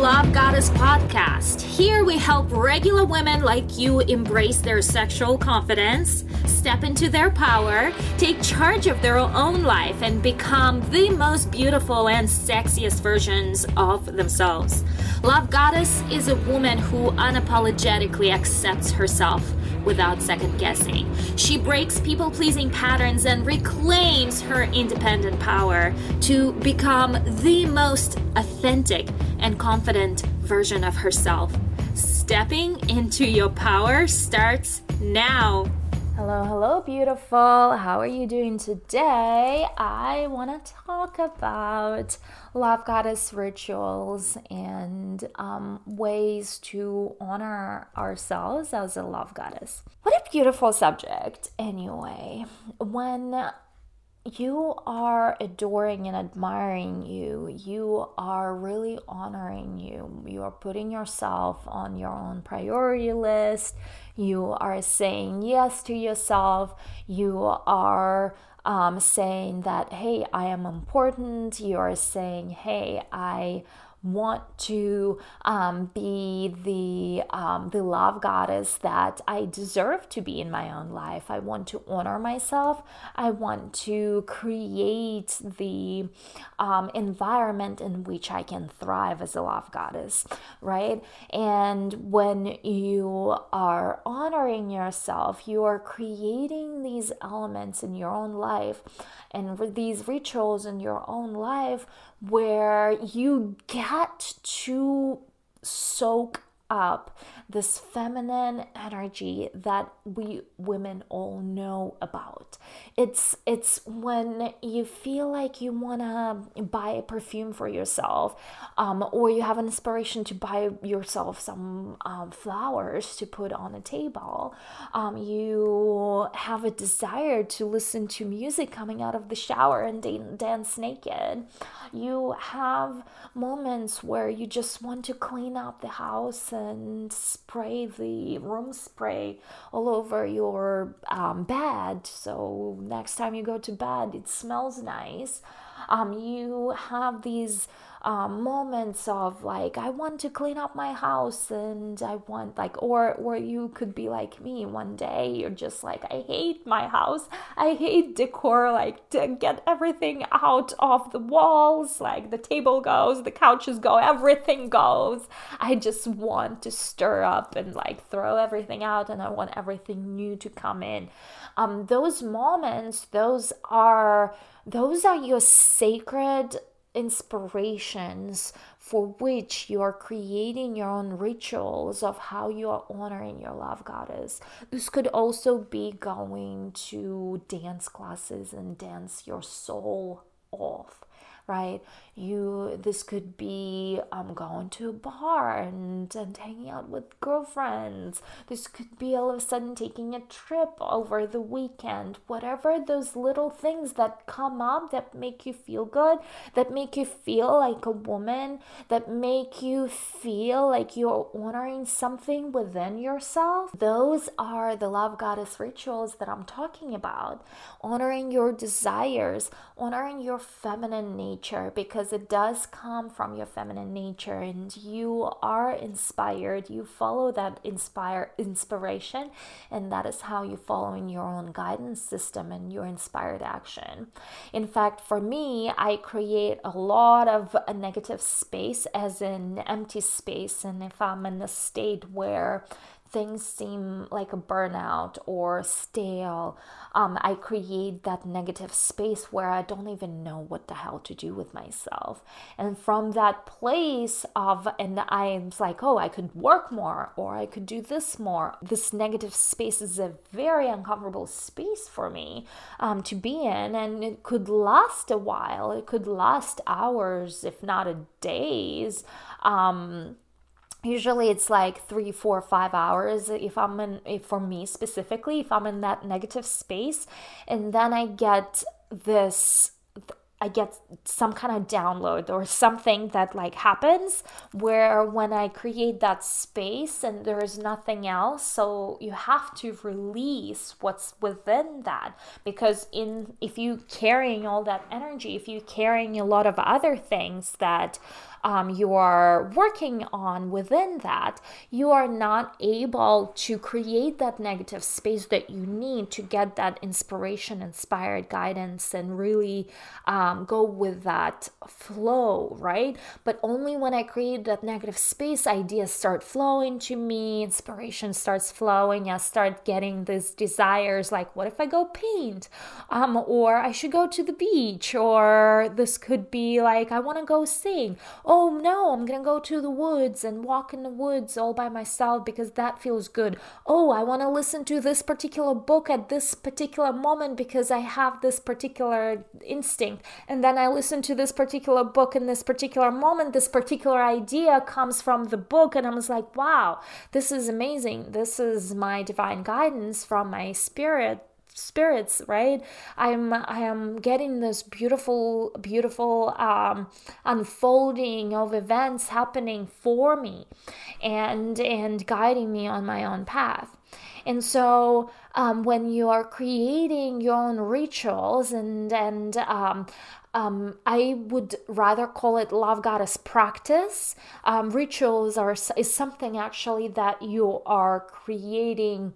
Love Goddess podcast. Here we help regular women like you embrace their sexual confidence, step into their power, take charge of their own life, and become the most beautiful and sexiest versions of themselves. Love Goddess is a woman who unapologetically accepts herself without second guessing. She breaks people pleasing patterns and reclaims her independent power to become the most authentic and confident version of herself. Stepping into your power starts now. Hello, hello, beautiful. How are you doing today? I want to talk about love goddess rituals and um, ways to honor ourselves as a love goddess. What a beautiful subject, anyway. When you are adoring and admiring you. You are really honoring you. You are putting yourself on your own priority list. You are saying yes to yourself. You are um, saying that, hey, I am important. You are saying, hey, I want to um, be the um, the love goddess that I deserve to be in my own life. I want to honor myself. I want to create the um, environment in which I can thrive as a love goddess, right? And when you are honoring yourself, you are creating these elements in your own life and these rituals in your own life where you get to soak up this feminine energy that we women all know about. It's it's when you feel like you want to buy a perfume for yourself um, or you have an inspiration to buy yourself some um, flowers to put on a table. Um, you have a desire to listen to music coming out of the shower and dance naked. You have moments where you just want to clean up the house and spray the room spray all over your um, bed. So next time you go to bed, it smells nice. Um, you have these um, moments of like I want to clean up my house and I want like or or you could be like me one day you're just like I hate my house. I hate decor like to get everything out of the walls like the table goes the couches go everything goes. I just want to stir up and like throw everything out and I want everything new to come in. Um those moments those are those are your sacred inspirations for which you are creating your own rituals of how you are honoring your love goddess. This could also be going to dance classes and dance your soul off right? You this could be um, going to a bar and, and hanging out with girlfriends. This could be all of a sudden taking a trip over the weekend. Whatever those little things that come up that make you feel good, that make you feel like a woman, that make you feel like you're honoring something within yourself. Those are the love goddess rituals that I'm talking about. Honoring your desires, honoring your feminine nature nature because it does come from your feminine nature and you are inspired. You follow that inspire inspiration and that is how you follow in your own guidance system and your inspired action. In fact for me i create a lot of a negative space as an empty space. And if i'm in a state where things seem like a burnout or stale, um, I create that negative space where I don't even know what the hell to do with myself. And from that place of, and I'm like, oh, I could work more or I could do this more. This negative space is a very uncomfortable space for me um, to be in, and it could last a while. It could last hours, if not a days. Um, usually it's like three four five hours if i'm in if for me specifically if i'm in that negative space. And then i get this I get some kind of download or something that like happens where when I create that space and there is nothing else so you have to release what's within that. Because in if you carrying all that energy if you carrying a lot of other things that um, you are working on within that, you are not able to create that negative space that you need to get that inspiration, inspired guidance, and really um, go with that flow, right? But only when I create that negative space, ideas start flowing to me, inspiration starts flowing. I start getting these desires like, what if I go paint? Um, or I should go to the beach, or this could be like, I want to go sing. Oh no, I'm gonna go to the woods and walk in the woods all by myself because that feels good. Oh, I want to listen to this particular book at this particular moment because I have this particular instinct. And then I listen to this particular book in this particular moment. This particular idea comes from the book, and I was like, wow, this is amazing. This is my divine guidance from my spirit spirits right i'm i am getting this beautiful beautiful um unfolding of events happening for me and and guiding me on my own path and so um, when you are creating your own rituals and and um, um, I would rather call it love goddess practice. Um, rituals are is something actually that you are creating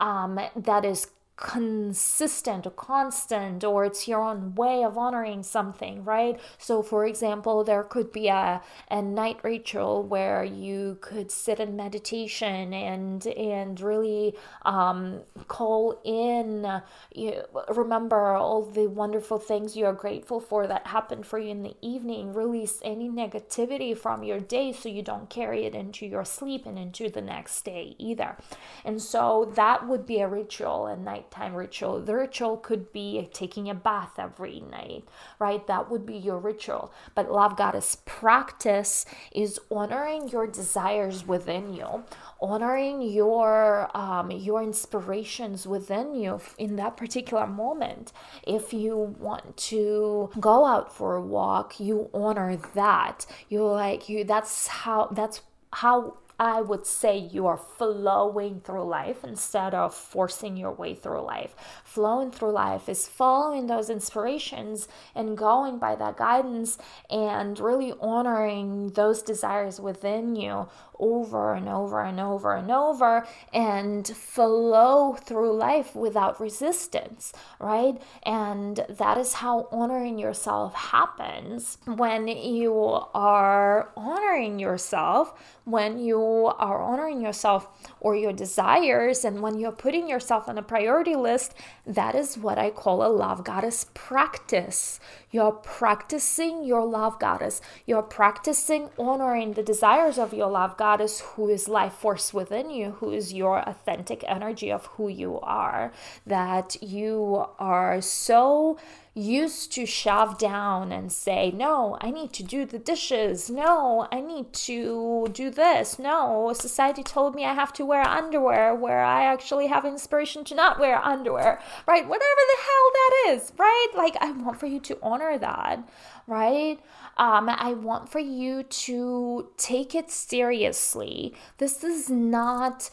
um, that is consistent or constant or it's your own way of honoring something right? So for example there could be a, a night ritual where you could sit in meditation and and really um, call in you remember all the wonderful things you are grateful for that happened for you in the evening release any negativity from your day so you don't carry it into your sleep and into the next day either. And so that would be a ritual a night nighttime ritual. The ritual could be taking a bath every night, right? That would be your ritual. But Love Goddess practice is honoring your desires within you, honoring your um, your inspirations within you in that particular moment. If you want to go out for a walk, you honor that. You like you. That's how. That's how I would say you are flowing through life instead of forcing your way through life. Flowing through life is following those inspirations and going by that guidance and really honoring those desires within you over and over and over and over and flow through life without resistance, right? And that is how honoring yourself happens when you are honoring yourself, when you are honoring yourself or your desires, and when you're putting yourself on a priority list, that is what I call a love goddess practice. You're practicing your love goddess. You're practicing honoring the desires of your love goddess, who is life force within you, who is your authentic energy of who you are. That you are so used to shove down and say, No, I need to do the dishes. No, I need to do this. No, society told me I have to wear underwear where I actually have inspiration to not wear underwear, right? Whatever the hell that is, right? Like, I want for you to honor that, right? Um, I want for you to take it seriously. This is not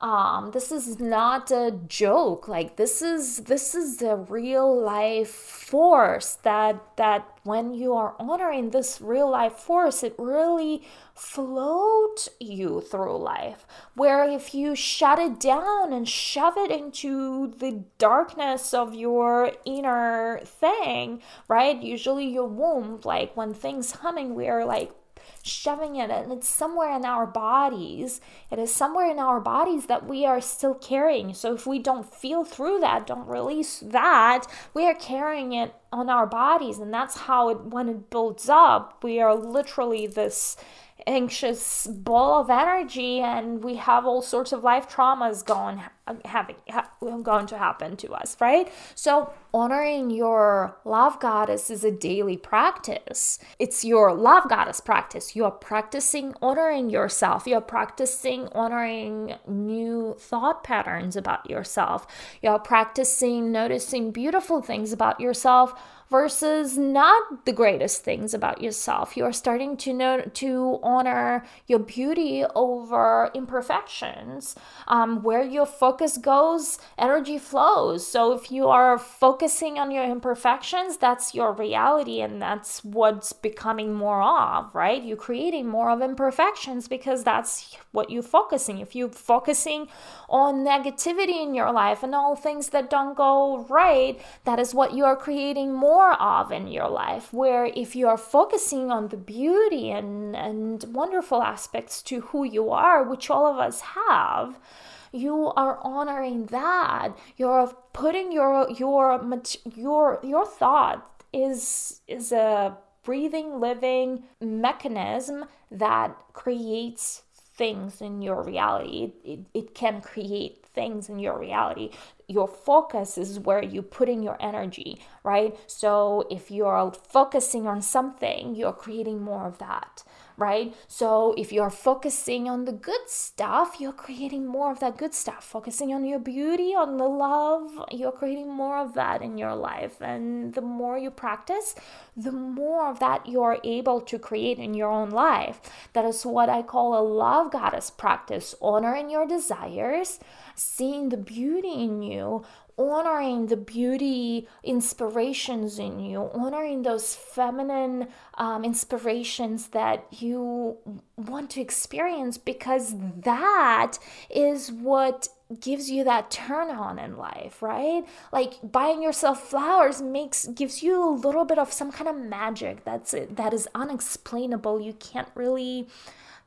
um this is not a joke. Like this is this is the real life force that that when you are honoring this real life force it really floats you through life. Where if you shut it down and shove it into the darkness of your inner thing right? Usually your womb like when things humming we are like shoving it and it's somewhere in our bodies. It is somewhere in our bodies that we are still carrying. So if we don't feel through that don't release that we are carrying it on our bodies. And that's how it when it builds up we are literally this anxious ball of energy and we have all sorts of life traumas going having ha- going to happen to us right? So honoring your love goddess is a daily practice. It's your love goddess practice. You're practicing honoring yourself. You're practicing honoring new thought patterns about yourself. You're practicing noticing beautiful things about yourself versus not the greatest things about yourself. You are starting to know to honor your beauty over imperfections. Um, where your focus goes, energy flows. So if you are focusing on your imperfections, that's your reality, and that's what's becoming more of, right? You're creating more of imperfections because that's what you're focusing. If you're focusing on negativity in your life and all things that don't go right, that is what you are creating more of in your life. Where if you are focusing on the beauty and, and wonderful aspects to who you are, which all of us have, you are honoring that. You're putting your your your your thought is is a breathing living mechanism that creates things in your reality. It, it can create things in your reality. Your focus is where you put in your energy, right? So if you're focusing on something, you're creating more of that right? So if you're focusing on the good stuff, you're creating more of that good stuff. Focusing on your beauty, on the love, you're creating more of that in your life. And the more you practice, the more of that you're able to create in your own life. That is what I call a love goddess practice, honoring your desires, seeing the beauty in you, honoring the beauty inspirations in you, honoring those feminine um, inspirations that you want to experience because that is what gives you that turn on in life right? Like buying yourself flowers makes gives you a little bit of some kind of magic that's it that is unexplainable. You can't really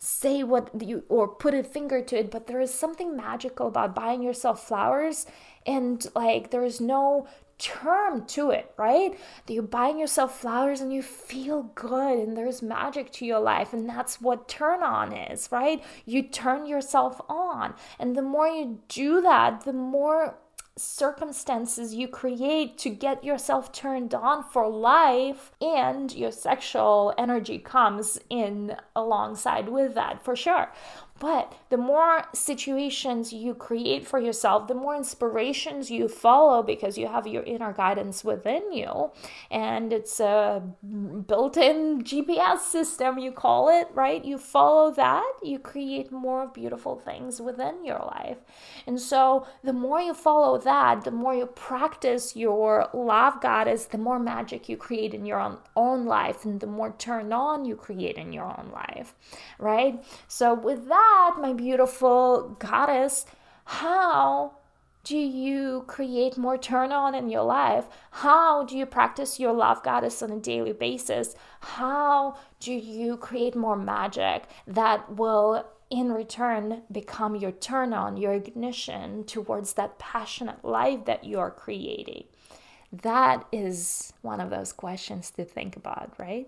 say what you or put a finger to it but there is something magical about buying yourself flowers and like there is no term to it, right? That you're buying yourself flowers and you feel good and there's magic to your life. And that's what turn on is, right? You turn yourself on. And the more you do that, the more circumstances you create to get yourself turned on for life and your sexual energy comes in alongside with that for sure but the more situations you create for yourself, the more inspirations you follow because you have your inner guidance within you. And it's a built in GPS system, you call it, right? You follow that, you create more beautiful things within your life. And so the more you follow that, the more you practice your love goddess, the more magic you create in your own, own life, and the more turn on you create in your own life, right? So with that, that, my beautiful goddess, how do you create more turn on in your life? How do you practice your love goddess on a daily basis? How do you create more magic that will in return become your turn on, your ignition towards that passionate life that you're creating? That is one of those questions to think about, right?